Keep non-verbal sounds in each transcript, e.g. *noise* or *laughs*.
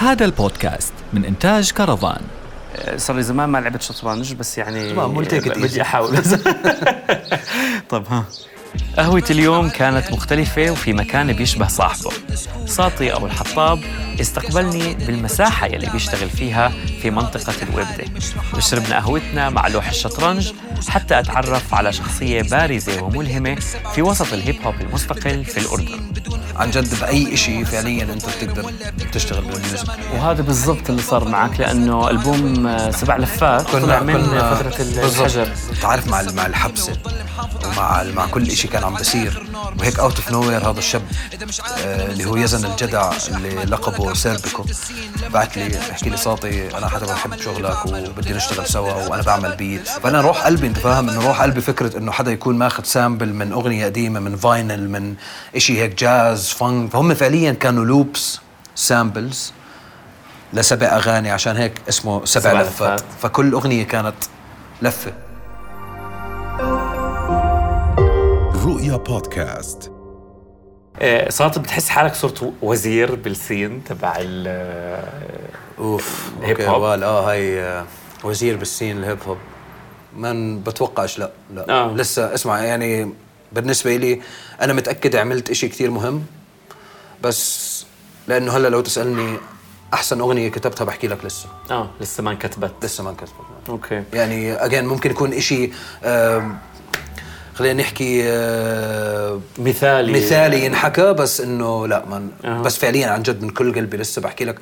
هذا البودكاست من إنتاج كرفان صار لي زمان ما لعبت شطرنج بس يعني بدي. أحاول. *laughs* طب ها. قهوة اليوم كانت مختلفة وفي مكان بيشبه صاحبه. ساطي أبو الحطاب استقبلني بالمساحة يلي بيشتغل فيها في منطقة الوردة وشربنا قهوتنا مع لوح الشطرنج حتى أتعرف على شخصية بارزة وملهمة في وسط الهيب هوب المستقل في الأردن. عن جد بأي شيء فعليا أنت بتقدر تشتغل بال music. وهذا بالضبط اللي صار معك لأنه ألبوم آه، سبع لفات طلع من فترة بالضبط. الحجر. بتعرف مع مع الحبسة ومع مع كل شيء كان عم بصير. وهيك out of no هذا الشاب آه، اللي هو يزن الجدع اللي لقبه سيربيكو بعت لي بحكي لي ساطي أنا حدا بحب شغلك وبدي نشتغل سوا وأنا بعمل beat فأنا روح قلبي أنت فاهم؟ إنه روح قلبي فكرة إنه حدا يكون ماخذ sample من أغنية قديمة من vinyl من شيء هيك jazz funk فهم فعليا كانوا loops samples لسبع أغاني عشان هيك اسمه سبع, سبع لفات. لفات. فكل أغنية كانت لفة. رؤيا بودكاست. آه، صارت بتحس حالك صرت وزير بال scene تبع ال أوف ال hip أوكي hop. آه هاي آه، وزير بال scene ال hip hop ما بتوقعش؟ لا لا. آه. لسه اسمع يعني بالنسبة لي أنا متأكد عملت إشي كتير مهم. بس لأنه هلا لو تسألني أحسن أغنية كتبتها بحكي لك لسه. آه لسه ما انكتبت. لسه ما انكتبت. أوكي. يعني اجين ممكن يكون إشي خلينا نحكي آه، مثالي. مثالي ينحكى بس إنه لا من أها. بس فعليا عن جد من كل قلبي لسه بحكي لك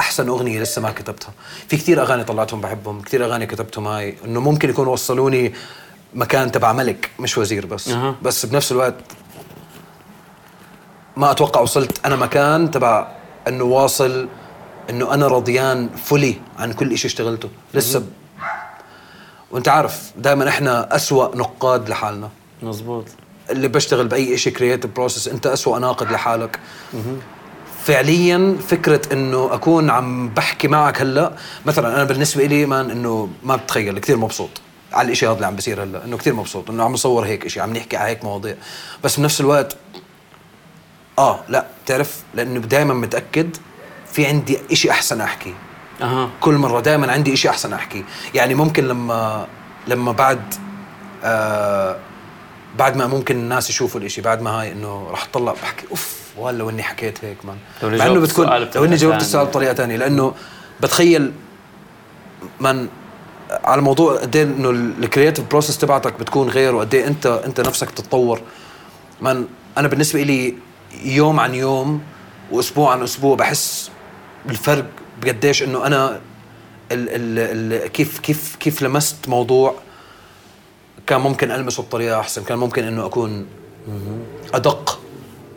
أحسن أغنية لسه ما كتبتها. في كثير أغاني طلعتهم بحبهم كثير أغاني كتبتهم هاي. إنه ممكن يكونوا وصلوني مكان تبع ملك مش وزير بس. أها. بس بنفس الوقت ما أتوقع وصلت أنا مكان تبع إنه واصل إنه أنا رضيان fully عن كل شيء اشتغلته لسه ب... وأنت عارف دائما إحنا أسوأ نقاد لحالنا. مزبوط اللي بشتغل بأي شيء creative process أنت أسوأ ناقد لحالك. فعليا فكرة إنه أكون عم بحكي معك هلأ مثلا أنا بالنسبة لي مان إنه ما بتخيل كثير مبسوط. على الإشي هذا اللي عم بصير هلأ إنه كثير مبسوط إنه عم نصور هيك شيء عم نحكي على هيك مواضيع. بس بنفس الوقت آه لا بتعرف لأنه دائما متأكد في عندي إشي أحسن أحكي. أها. كل مرة دائما عندي إشي أحسن أحكي. يعني ممكن لما لما بعد آه بعد ما ممكن الناس يشوفوا الإشي بعد ما هاي إنه رح أطلع بحكي أوف والله لو إني حكيت هيك مان لو إني مع إنه جاوبت بتكون لو إني جاوبت. السؤال بطريقة ثانية لأنه بتخيل من على موضوع قد إيه إنه ال creative process تبعتك بتكون غير وقد إيه أنت أنت نفسك تتطور. من أنا بالنسبة لي يوم عن يوم وأسبوع عن أسبوع بحس بالفرق بقديش إنه أنا ال ال ال كيف كيف كيف لمست موضوع كان ممكن ألمسه بطريقة أحسن كان ممكن إنه أكون أدق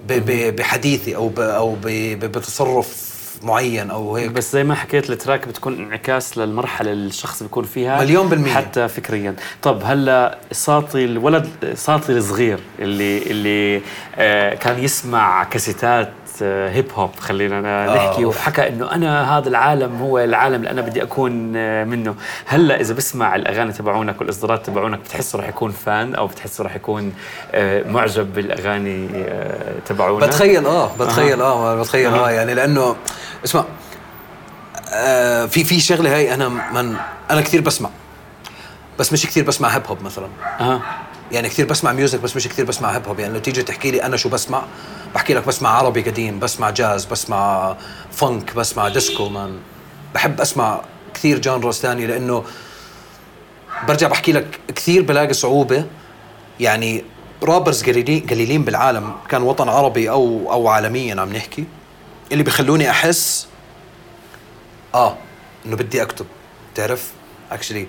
بحديثي أو أو بتصرف معين أو هيك بس زي ما حكيت ال track بتكون انعكاس للمرحلة اللي الشخص بيكون فيها مليون بالمية. حتى فكريا طب هلا ساطي الولد ساطي الصغير اللي اللي آه كان يسمع كاسيتات hip hop خلينا آه، نحكي. أوف. وحكى إنه أنا هذا العالم هو العالم اللي أنا بدي أكون آه منه. هلأ إذا بسمع الأغاني تبعونك والإصدارات تبعونك بتحس رح يكون fan أو بتحس رح يكون آه معجب بالأغاني آه تبعونا بتخيل آه بتخيل آه بتخيل آه يعني لأنه اسمع آه في في شغلة هاي أنا من أنا كثير بسمع بس مش كثير بسمع hip hop مثلا. آه يعني كثير بسمع music بس مش كثير بسمع hip hop يعني لو تيجي تحكي لي أنا شو بسمع بحكي لك بسمع عربي قديم بسمع جاز بسمع funk بسمع disco man بحب أسمع كثير genres ثانية لأنه برجع بحكي لك كثير بلاقي صعوبة. يعني rappers قليلين قليلين بالعالم. كان وطن عربي أو أو عالميا عم نحكي. اللي بخلوني أحس آه إنه بدي أكتب. تعرف؟ actually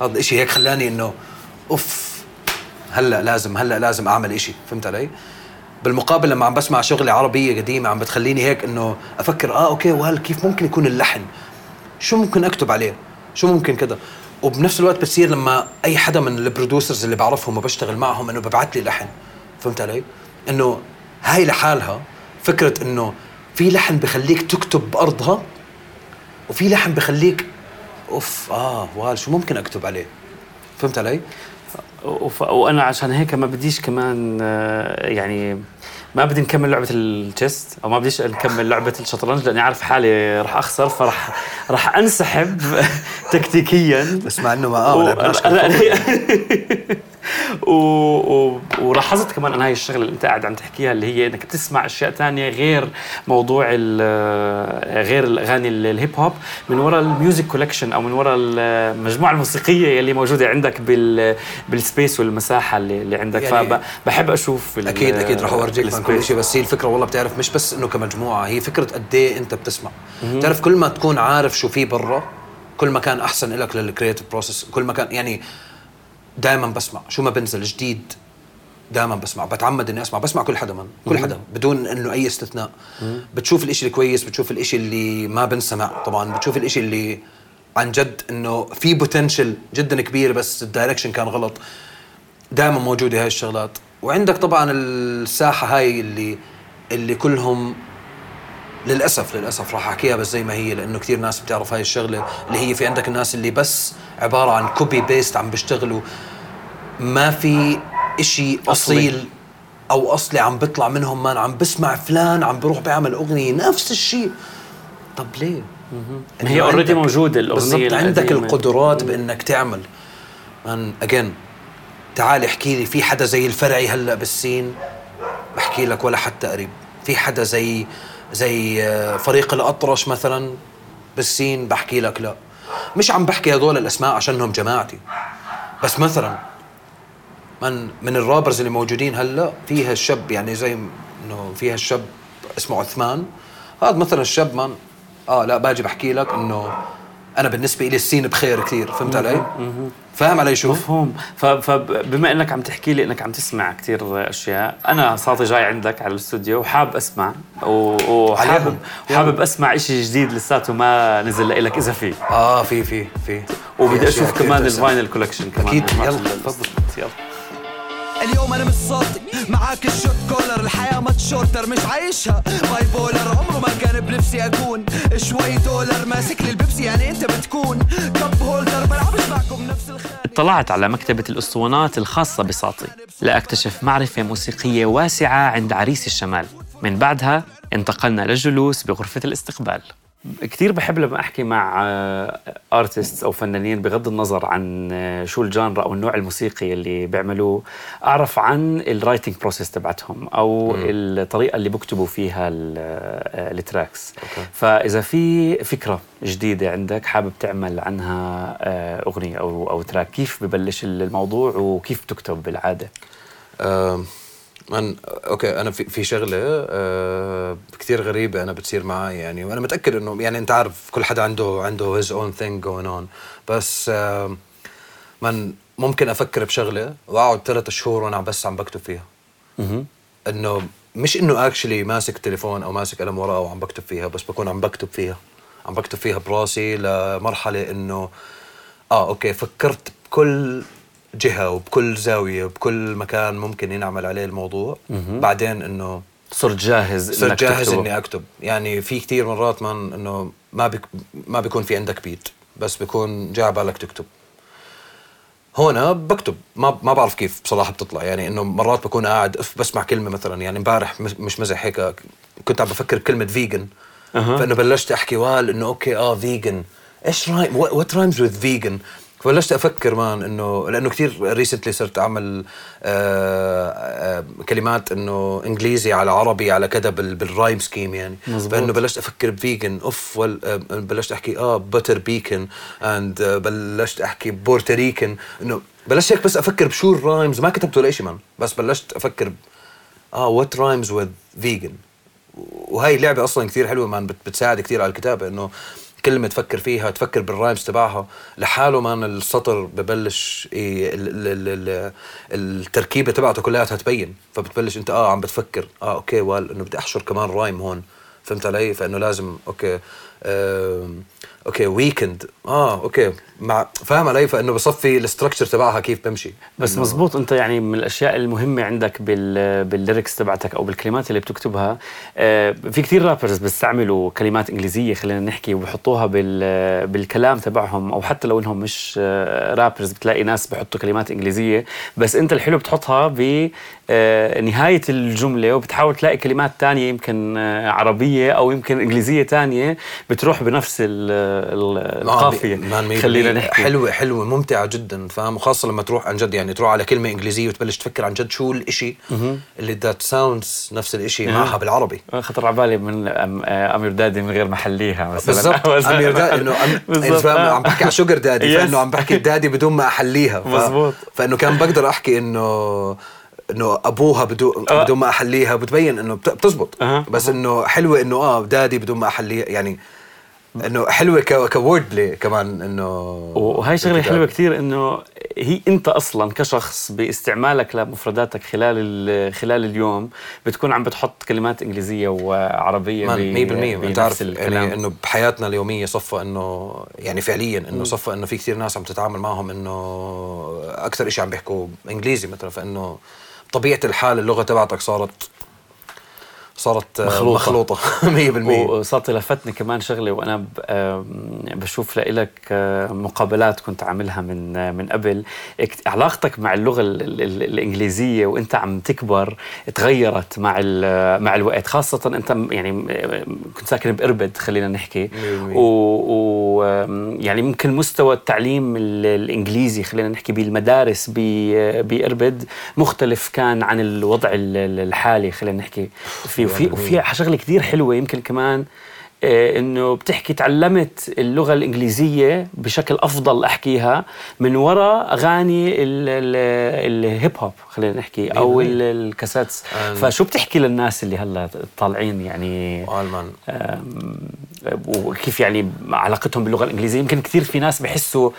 هذا الاشي هيك خلاني إنه أوف. هلا لازم هلا لازم أعمل إشي. فهمت علي؟ بالمقابل لما عم بسمع شغلة عربية قديمة عم بتخليني هيك إنه أفكر آه okay وهل كيف ممكن يكون اللحن؟ شو ممكن أكتب عليه؟ شو ممكن كذا وبنفس الوقت بتصير لما أي حدا من ال producers اللي بعرفهم وبشتغل معهم إنه ببعث لي لحن. فهمت علي؟ إنه هاي لحالها فكرة إنه في لحن بخليك تكتب بأرضها وفي لحن بخليك أوف آه وال شو ممكن أكتب عليه؟ فهمت علي. وأنا عشان هيك ما بديش كمان آه، يعني ما بدي نكمل لعبة التشيست أو ما بديش نكمل لعبة الشطرنج لأني عارف حالي راح أخسر فرح راح أنسحب *laughs* تكتيكيا. بس مع إنه ما آه *laughs* و... و... ولاحظت كمان أنا هاي الشغلة اللي أنت قاعد عم تحكيها اللي هي إنك تسمع أشياء تانية غير موضوع. غير الأغاني ال hip hop من وراء ال music collection أو من وراء المجموعه الموسيقية اللي موجودة عندك بال... بال space والمساحة اللي, اللي عندك. يعني فبحب أشوف أكيد أكيد راح أورجيك كل شيء بس هي الفكرة والله بتعرف مش بس إنه كمجموعة هي فكرة قد إيه أنت بتسمع. بتعرف كل ما تكون عارف شو في برا كل ما كان أحسن لك لل creative process كل ما كان يعني دائما بسمع. شو ما بنزل جديد دائما بسمع. بتعمد إني أسمع. بسمع كل حدا من كل حدا بدون إنه أي استثناء. بتشوف الإشي الكويس بتشوف الإشي اللي ما بنسمع طبعا. بتشوف الإشي اللي عن جد إنه في potential جدا كبير بس ال direction كان غلط. دائما موجودة هاي الشغلات. وعندك طبعا الساحة هاي اللي اللي كلهم للأسف للأسف راح أحكيها بس زي ما هي لأنه كثير ناس بتعرف هاي الشغلة اللي هي في عندك الناس اللي بس عبارة عن copy paste عم بيشتغلوا. ما في إشي أصيل أو أصلي عم بيطلع منهم man عم بسمع فلان عم بروح بيعمل أغنية نفس الشيء. طب ليه؟ هي already موجودة الأغنية بالضبط عندك القدرات بإنك تعمل. man again تعال احكي لي في حدا زي الفرعي هلأ بالسين؟ بحكي لك ولا حتى قريب في حدا زي زي آه، فريق الأطرش مثلا بالسين بحكي لك لا. مش عم بحكي هذول الأسماء عشانهم جماعتي. بس مثلا من من الرابرز اللي موجودين هلأ فيها الشاب يعني زي إنه فيها الشاب اسمه عثمان. هذا مثلا الشاب من آه لا باجي بحكي لك إنه أنا بالنسبة لي ال scene بخير كثير فهمت علي؟ فاهم علي شو؟ مفهوم. فبما إنك عم تحكي لي إنك عم تسمع كثير أشياء أنا ساطي جاي عندك على الاستوديو وحاب أسمع وحابب حابب أسمع شيء جديد لساته ما نزل لك إذا في. آه في في في. وبدي أشوف كمان ال vinyl collection كمان. أكيد يلا تفضل. يلا. اليوم أنا مش صادق معاك ال shot caller الحياة ما shorter مش عايشها. باي baller عمره ما كان بنفسي أكون. شوي دولار ماسك لي البيبسي يعني أنت بتكون. cup holder بلعبش معكم نفس الخانة. اطلعت على مكتبة الأسطوانات الخاصة بساطي لأكتشف معرفة موسيقية واسعة عند عريس الشمال. من بعدها انتقلنا للجلوس بغرفة الاستقبال. كثير بحب لما أحكي مع artist أو فنانين بغض النظر عن آه، شو ال genre أو النوع الموسيقي اللي بيعملوه أعرف عن ال writing process تبعتهم أو م. الطريقة اللي بكتبوا فيها آه، ال tracks فإذا في فكرة جديدة عندك حابب تعمل عنها آه، أغنية أو أو track كيف ببلش الموضوع وكيف تكتب بالعادة؟ man okay أنا في في شغلة آه كثير غريبة أنا بتصير معي يعني وأنا متأكد إنه يعني أنت عارف كل حدا عنده عنده his own thing going on بس آه man ممكن أفكر بشغلة وأقعد ثلاث شهور وأنا بس عم بكتب فيها. إنه مش إنه actually ماسك تليفون أو ماسك قلم ورقه وعم بكتب فيها بس بكون عم بكتب فيها. عم بكتب فيها براسي لمرحلة إنه آه okay فكرت بكل جهة وبكل زاوية وبكل مكان ممكن ينعمل عليه الموضوع. مم. بعدين إنه صرت جاهز صرت جاهز تكتبه. إني أكتب. يعني في كثير مرات man إنه ما بك ما بيكون في عندك بيت بس بيكون جاي بالك تكتب. هنا بكتب. ما ما بعرف كيف بصراحة بتطلع. يعني إنه مرات بكون قاعد بسمع كلمة مثلا. يعني إمبارح مش مزح هيك. كنت عم بفكر بكلمة vision أه. فإنه بلشت أحكي well إنه okay آه vision إيش rhyme what rhymes with vision فبلشت أفكر man إنه لأنه كثير recently صرت أعمل آه آه كلمات إنه إنجليزي على عربي على كذا بال rhyme scheme يعني. مزبوط. فإنه بلشت أفكر ب vision of آه بلشت أحكي آه Puerto Rican and بلشت أحكي ب Puerto Rican إنه بلشت هيك بس أفكر بشو ال rhymes ما كتبت ولا شيء man بس بلشت أفكر آه what rhymes with vision وهي اللعبة أصلا كثير حلوة man بتساعد كثير على الكتابة إنه كلمة تفكر فيها تفكر بال rhymes تبعها لحاله man السطر ببلش إيه التركيبة تبعته كلها تبين. فبتبلش أنت آه عم بتفكر آه okay well إنه بدي أحشر كمان rhyme هون. فهمت علي؟ فإنه لازم okay آه okay weekend آه okay مع فاهم علي؟ فإنه بصفي ال structure تبعها كيف بمشي. بس إنه- مزبوط أنت يعني من الأشياء المهمة عندك بال بال lyrics تبعتك أو بالكلمات اللي بتكتبها آه، في كثير rappers بيستعملوا كلمات إنجليزية خلينا نحكي وبحطوها بال بالكلام تبعهم أو حتى لو إنهم مش آه، rappers بتلاقي ناس بحطوا كلمات إنجليزية. بس أنت الحلو بتحطها بنهايه الجملة وبتحاول تلاقي كلمات تانية يمكن آه، عربية أو يمكن إنجليزية تانية بتروح بنفس ال- ال- القافية. man خلينا نحكي. حلوة حلوة ممتعة جدا فاهم؟ وخاصة لما تروح عن جد يعني تروح على كلمة إنجليزية وتبلش تفكر عن جد شو الإشي اللي that sounds نفس الإشي معها بالعربي. خطر على بالي من I'm- I'm your daddy من غير ما أحليها مثلا. بالضبط. *laughs* I'm your daddy. فاهم عم بحكي على sugar daddy. فإنه عم بحكي daddy بدون ما أحليها ف... مزبوط. فإنه كان بقدر أحكي إنه إنه أبوها بدون آه. بدون ما أحليها بتبين إنه بت- بتزبط أها. بس إنه حلوة إنه آه daddy بدون ما أحليها يعني إنه حلوة ك... ك wordplay كمان إنه وهي شغلة. حلوة كثير إنه هي أنت أصلا كشخص باستعمالك لمفرداتك خلال ال- خلال اليوم بتكون عم بتحط كلمات إنجليزية وعربية man 100% انت بنفس عارف الكلام يعني إنه بحياتنا اليومية صفى إنه يعني فعليا إنه صفى إنه في كثير ناس عم تتعامل معهم إنه أكثر شيء عم بيحكوا إنجليزي مثلا فإنه بطبيعه الحال اللغة تبعتك صارت صارت آه، مخلوطة. مخلوطة. *laughs* 100% وصارت لفتني كمان ب- آم، بشوف لك مقابلات كنت عاملها من آه، من قبل. علاقتك مع اللغة ال- ال- ال- الإنجليزية وأنت عم تكبر تغيرت مع مع الوقت. خاصة أنت م- يعني كنت ساكن بإربد خلينا نحكي. و, و آم، يعني ممكن مستوى التعليم ال- الإنجليزي خلينا نحكي بالمدارس ب- بإربد مختلف كان عن الوضع ال- ال- الحالي خلينا نحكي في وفي وفي شغلة كثير حلوة يمكن كمان آه، إنه بتحكي تعلمت اللغة الإنجليزية بشكل أفضل أحكيها من وراء أغاني ال- ال- الهيب هوب خلينا نحكي أو ال- الكاسيتس. فشو بتحكي للناس اللي هلا طالعين يعني؟ وكيف يعني علاقتهم باللغة الإنجليزية؟ يمكن كثير في ناس بحسوا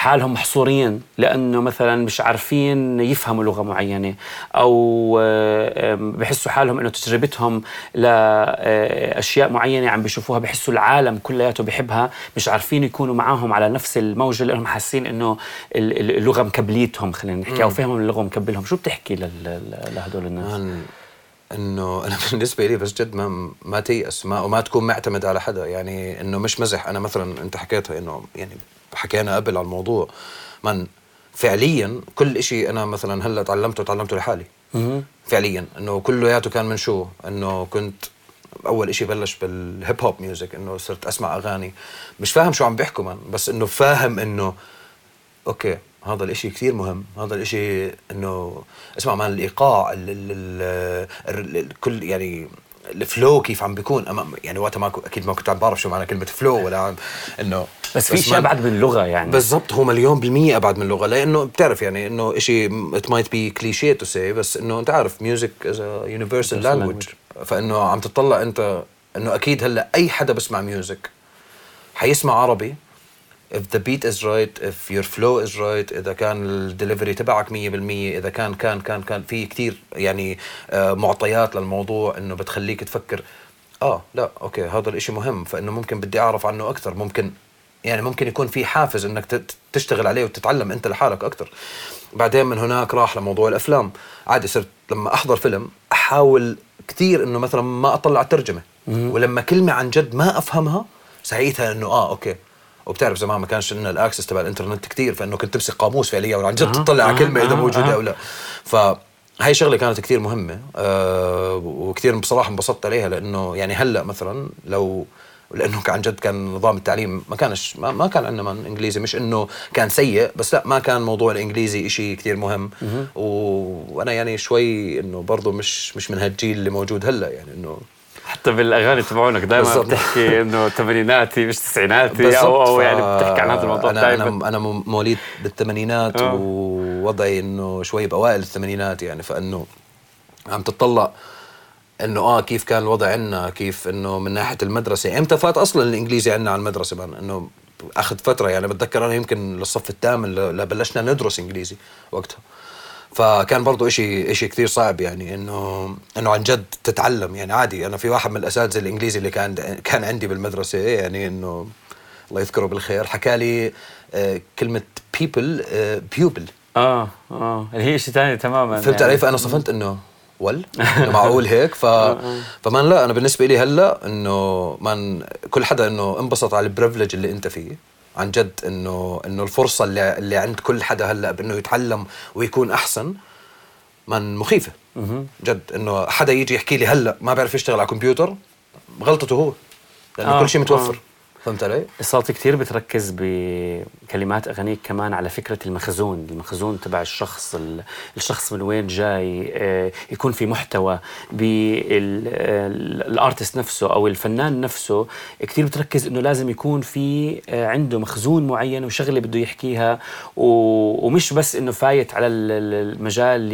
حالهم محصورين لأنه مثلا مش عارفين يفهموا لغة معينة أو آه، بحسوا حالهم إنه تجربتهم لاشياء معينة عم بيشوفوها بحسوا العالم كلياته بحبها مش عارفين يكونوا معاهم على نفس الموجة لانهم حاسين إنه ال- ال- اللغة مكبليتهم خلينا نحكي أو فهمهم اللغة مكبلهم. شو بتحكي لهدول الناس؟ إنه *laughs* أنا بالنسبة لي بس جد ما ما تيأس ما وما تكون معتمد على حدا يعني إنه مش مزح. أنا مثلا أنت حكيتها إنه يعني حكينا قبل على الموضوع man فعليا كل إشي أنا مثلا هلأ تعلمته تعلمته لحالي. فعليا إنه كلياته كان من شو؟ إنه كنت أول إشي بلش بال hip hop music إنه صرت أسمع أغاني. مش فاهم شو عم بيحكوا man بس إنه فاهم إنه okay هذا الإشي كثير مهم. هذا الإشي إنه اسمع man الإيقاع ال ال ال ال كل يعني ال flow كيف عم بيكون. يعني وقتها ما أكيد ما كنت عم بعرف شو معنى كلمة flow ولا عم إنه بس في شيء ابعد من اللغة يعني. بالضبط هو مليون بالمية ابعد من اللغة لأنه بتعرف يعني إنه شيء it might be cliché to say بس إنه أنت عارف is a universal language. فإنه عم تطلع أنت إنه أكيد هلأ أي حدا بسمع music حيسمع عربي if the beat is right if your flow is right إذا كان الدليفري تبعك 100% إذا كان كان كان كان في كثير يعني آه، معطيات للموضوع إنه بتخليك تفكر آه لا okay هذا الإشي مهم فإنه ممكن بدي أعرف عنه أكثر ممكن يعني ممكن يكون في حافز إنك تشتغل عليه وتتعلم أنت لحالك أكثر. بعدين من هناك راح لموضوع الأفلام. عادي صرت لما أحضر فيلم أحاول كثير إنه مثلا ما أطلع الترجمه ولما كلمة عن جد ما أفهمها ساعتها إنه آه okay. وبتعرف زمان ما كانش لنا ال access تبع الإنترنت كثير فإنه كنت تمسك قاموس فعليا وعن جد تطلع على كلمة إذا موجودة. أو لا فهي شغلة كانت كثير مهمة أه وكثير بصراحة انبسطت عليها لأنه يعني هلأ مثلا لو لأنه عن جد كان نظام التعليم ما كانش ما, ما كان عندنا من إنجليزي مش إنه كان سيء بس لا ما كان موضوع الإنجليزي إشي كثير مهم. وأنا يعني شوي إنه برضه مش مش من هالجيل اللي موجود هلأ يعني إنه حتى بالأغاني تبعونك دائما. بتحكي إنه ثمانيناتي مش تسعيناتي. أو أو يعني بتحكي عن هذا الموضوع أنا دائما. أنا أنا مواليد بالثمانينات آه. ووضعي إنه شوي بأوائل الثمانينات يعني فإنه عم تطلع إنه آه كيف كان الوضع عندنا كيف إنه من ناحية المدرسة. إمتى فات أصلا الإنجليزي عندنا على المدرسة؟ بان إنه آخذ فترة يعني بتذكر أنا يمكن للصف الثامن لبلشنا ندرس إنجليزي وقتها. فكان برضو إشي إشي كثير صعب يعني انه إنه عن جد تتعلم. يعني عادي أنا في واحد من الأساتذة الإنجليزي اللي كان كان عندي بالمدرسة يعني إنه الله يذكره بالخير حكى لي آه، كلمة بيبل بيوبل آه آه اللي هي شيء ثاني تماما فهمت يعني. علي فأنا صفنت إنه ول *laughs* إنه معقول هيك. ف فمان لا أنا بالنسبة لي هلأ إنه كل حدا إنه انبسط على البريفليج اللي أنت فيه. عن جد إنه إنه الفرصة اللي اللي عند كل حدا هلأ بإنه يتعلم ويكون أحسن من مخيفة جد إنه حدا يجي يحكي لي هلأ ما بيعرف يشتغل على كمبيوتر غلطته هو لأنه آه، كل شيء متوفر آه. فهمت علي؟ صوتي كثير بتركز بكلمات اغانيك كمان على فكرة المخزون، المخزون تبع الشخص، ال- الشخص من وين جاي، آه، يكون في محتوى بال artist نفسه أو الفنان نفسه، كثير بتركز إنه لازم يكون في آه، عنده مخزون معين وشغلة بده يحكيها. ومش بس إنه فايت على ال- ال- المجال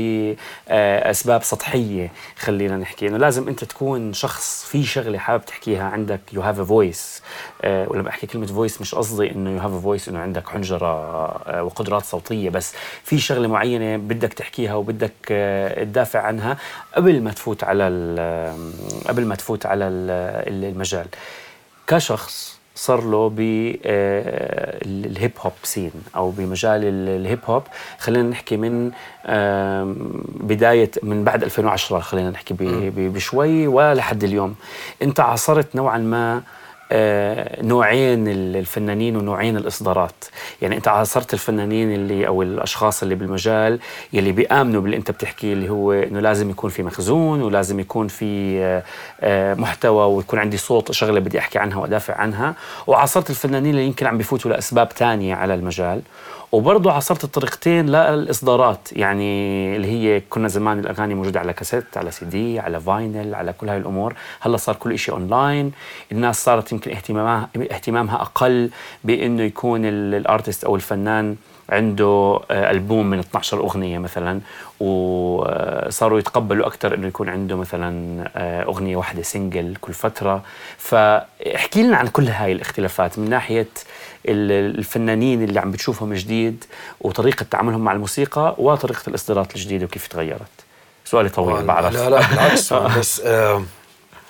لاسباب سطحية خلينا نحكي، إنه لازم أنت تكون شخص في شغلة حابب تحكيها عندك you have a voice ولما بحكي كلمة voice مش قصدي إنه you have a voice إنه عندك حنجرة آه، وقدرات صوتية بس في شغلة معينة بدك تحكيها وبدك آه، تدافع عنها قبل ما تفوت على قبل ما تفوت على ال- المجال. كشخص صار له بال hip hop scene أو بمجال ال- الهيب هوب خلينا نحكي من بداية من بعد 2010 خلينا نحكي بشوي ولحد اليوم. أنت عاصرت نوعا ما آه، نوعين ال- الفنانين ونوعين الإصدارات. يعني أنت عاصرت الفنانين اللي أو الأشخاص اللي بالمجال يلي بيآمنوا باللي أنت بتحكيه اللي هو إنه لازم يكون في مخزون ولازم يكون في آه، آه، محتوى ويكون عندي صوت شغلة بدي أحكي عنها وأدافع عنها. وعاصرت الفنانين اللي يمكن عم بيفوتوا لأسباب تانية على المجال. وبرضه عصرت الطريقتين للإصدارات يعني اللي هي كنا زمان الأغاني موجودة على كاسيت على سي دي على vinyl على كل هاي الأمور. هلأ صار كل شيء أونلاين. الناس صارت يمكن اهتمامها اهتمامها أقل بإنه يكون ال- ال artist أو الفنان عنده آه، ألبوم من 12 أغنية مثلا وصاروا يتقبلوا أكثر إنه يكون عنده مثلا آه، أغنية واحدة single كل فترة. فاحكي لنا عن كل هاي الاختلافات من ناحية ال- الفنانين اللي عم بتشوفهم جديد وطريقة تعاملهم مع الموسيقى وطريقة الإصدارات الجديدة وكيف تغيرت. سؤالي طويل بعرف. لا لا بالعكس. *laughs* بس آه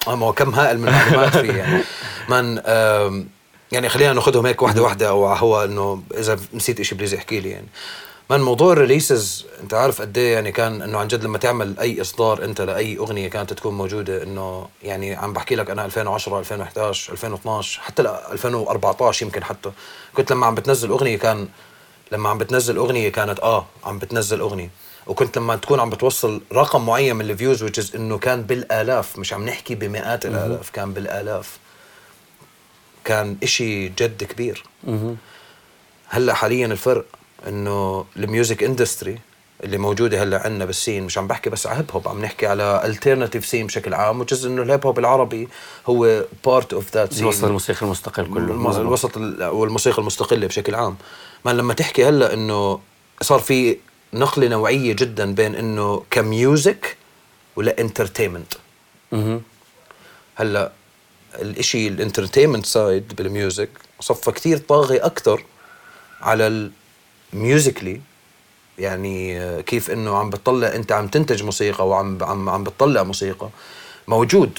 ما هو كم هائل من المعلومات فيه يعني. من آه يعني خلينا ناخذهم هيك واحدة واحدة أو هو إنه إذا نسيت شيء please احكي لي يعني. من موضوع ال releases أنت عارف قد إيه يعني كان إنه عن جد لما تعمل أي إصدار أنت لأي أغنية كانت تكون موجودة إنه يعني عم بحكي لك أنا 2010 2011 2012 حتى ل 2014 يمكن حتى. كنت لما عم بتنزل أغنية كان لما عم بتنزل أغنية كانت آه عم بتنزل أغنية. وكنت لما تكون عم بتوصل رقم معين من ال views which is إنه كان بالآلاف مش عم نحكي بمئات الآلاف كان بالآلاف. كان إشي جد كبير هلأ حاليا الفرق إنه ال music industry اللي موجودة هلأ عندنا بال scene مش عم بحكي بس على hip hop عم نحكي على alternative scene بشكل عام وجزء إنه ال hip hop العربي هو part of that scene الوسط الموسيقي المستقل كله. الوسط ال- والموسيقى المستقلة بشكل عام ما لما تحكي هلأ إنه صار في نقلة نوعية جدا بين إنه ك music ولا entertainment. هلأ الإشي ال entertainment side بال music صفى كثير طاغي أكثر على ال musically يعني آه، كيف إنه عم بتطلع أنت عم تنتج موسيقى وعم عم عم بتطلع موسيقى موجود.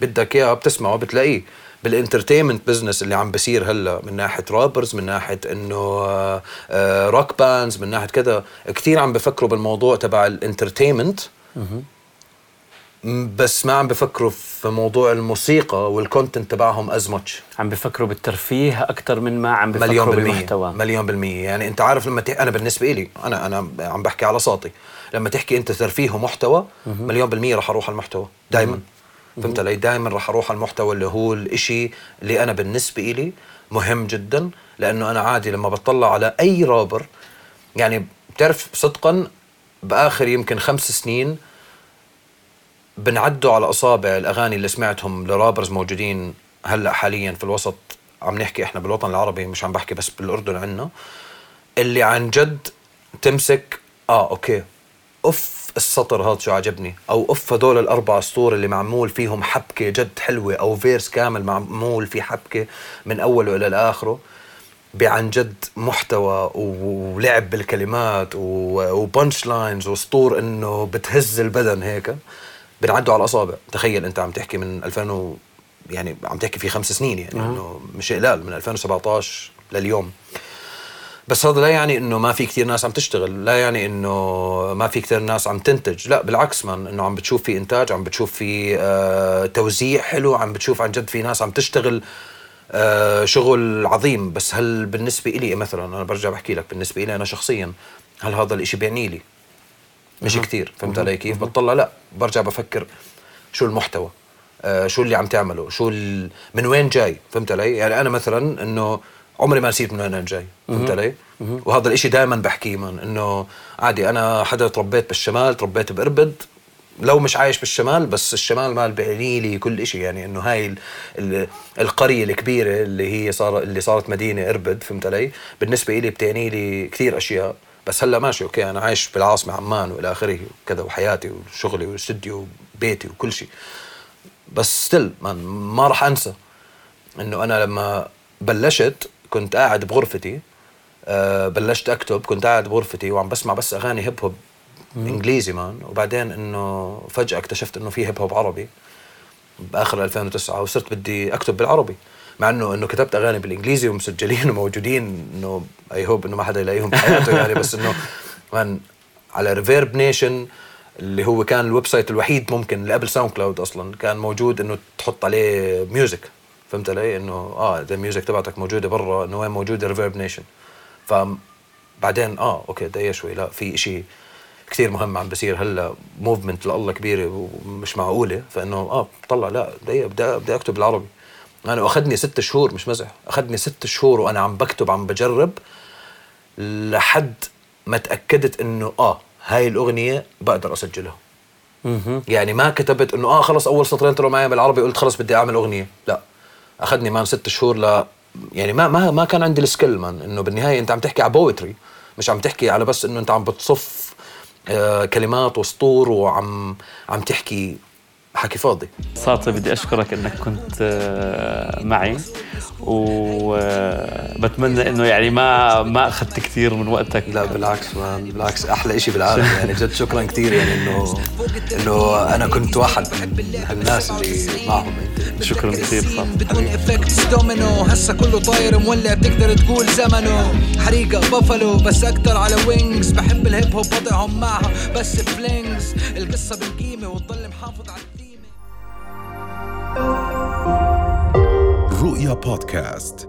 بدك اياه بتسمعه بتلاقيه بال entertainment business اللي عم بصير هلأ من ناحية rappers من ناحية إنه آه، آه، rock bands من ناحية كذا كثير عم بفكروا بالموضوع تبع ال entertainment. بس ما عم بفكروا في موضوع الموسيقى وال content تبعهم as much عم بفكروا بالترفيه أكثر من ما عم مليون بفكروا بالمية. بالمحتوى. مليون بالمية. يعني أنت عارف لما تح... أنا بالنسبة لي أنا أنا عم بحكي على صوتي. لما تحكي أنت ترفيه ومحتوى مليون بالمية رح أروح على المحتوى. دائما فهمت علي؟ دائما رح أروح على المحتوى اللي هو الإشي اللي أنا بالنسبة لي مهم جدا. لأنه أنا عادي لما بطلع على أي رابر يعني بتعرف صدقا بآخر يمكن خمس سنين بنعدوا على أصابع الأغاني اللي سمعتهم لرابرز موجودين هلأ حاليا في الوسط. عم نحكي إحنا بالوطن العربي مش عم بحكي بس بالأردن عنا. اللي عن جد تمسك آه okay. اف السطر هذا شو عجبني. أو اف هدول الأربع أسطور اللي معمول فيهم حبكة جد حلوة أو verse كامل معمول في حبكة من أوله إلى اخره بعن جد محتوى ولعب بالكلمات و- و punchlines وسطور إنه بتهز البدن هيك. بنعدوا على الأصابع. تخيل أنت عم تحكي من يعني عم تحكي في خمس سنين يعني إنه مش قلال من 2017 لليوم. بس هذا لا يعني إنه ما في كثير ناس عم تشتغل لا يعني إنه ما في كثير ناس عم تنتج. لا بالعكس من إنه عم بتشوف في إنتاج عم بتشوف في آه توزيع حلو عم بتشوف عن جد في ناس عم تشتغل آه شغل عظيم. بس هل بالنسبة إلي مثلا أنا برجع بحكي لك بالنسبة إلي أنا شخصيا هل هذا الإشي بيعني لي؟ مش كثير فهمت علي كيف؟ بطلع لا برجع بفكر شو المحتوى آه شو اللي عم تعمله شو ال... من وين جاي فهمت علي؟ يعني أنا مثلا إنه عمري ما نسيت من وين أنا جاي فهمت علي؟ وهذا الإشي دائما بحكيه من إنه عادي أنا حدا تربيت بالشمال تربيت بإربد لو مش عايش بالشمال بس الشمال مال بيعني لي كل شيء يعني إنه هاي ال ال القرية الكبيرة اللي هي صار اللي صارت مدينة إربد فهمت علي؟ بالنسبة لي بتعني لي كثير أشياء. بس هلا ماشي okay أنا عايش بالعاصمة عمان وإلى آخره وكذا وحياتي وشغلي والاستوديو وبيتي وكل شيء. بس still ما راح أنسى إنه أنا لما بلشت كنت قاعد بغرفتي أه بلشت أكتب كنت قاعد بغرفتي وعم بسمع بس أغاني hip hop إنجليزي man وبعدين إنه فجأة اكتشفت إنه في hip hop عربي بآخر 2009 وصرت بدي أكتب بالعربي. مع انه إنه كتبت أغاني بالإنجليزي ومسجلين *laughs* وموجودين. إنه I hope إنه ما حدا يلاقيهم بحياته يعني. بس إنه على ReverbNation اللي هو كان ال website الوحيد ممكن اللي قبل SoundCloud أصلا كان موجود إنه تحط عليه music فهمت علي؟ إنه آه اذا ال music تبعتك موجودة برا إنه وين موجودة ReverbNation فبعدين آه okay دقيقة شوي. لا في شيء كثير مهم عم بصير هلأ. movement لله كبيره ومش معقولة. فإنه آه طلع لا دقيقة بدي بدي أكتب بالعربي. أنا أخذني ست شهور مش مزح. أخذني ست شهور وأنا عم بكتب عم بجرب لحد ما تأكدت إنه آه هاي الأغنية بقدر أسجلها. يعني ما كتبت إنه آه خلص أول سطرين طلعوا معي بالعربي قلت خلص بدي أعمل أغنية. لا. أخذني man ست شهور ل يعني ما ما ما كان عندي ال skill man. إنه بالنهاية أنت عم تحكي على poetry مش عم تحكي على بس إنه أنت عم بتصف آه كلمات وسطور وعم عم تحكي حكي فاضي. ساطي بدي أشكرك إنك كنت آه، معي وبتمنى إنه يعني ما ما أخذت كثير من وقتك. لا بالعكس مان بالعكس أحلى شيء بالعالم *laughs* يعني. جد شكرا كثير يعني إنه إنه أنا كنت واحد من الناس اللي معهم. شكرا كثير صح بدون افكت دومينو. هسا كله طاير مولع بتقدر تقول زمنه. حريقة بافلو بس أكتر على وينجز بحب الهيب هوب وضعهم معها بس فلينجز القصة بالقيمة وتضل محافظ على رؤيا بودكاست.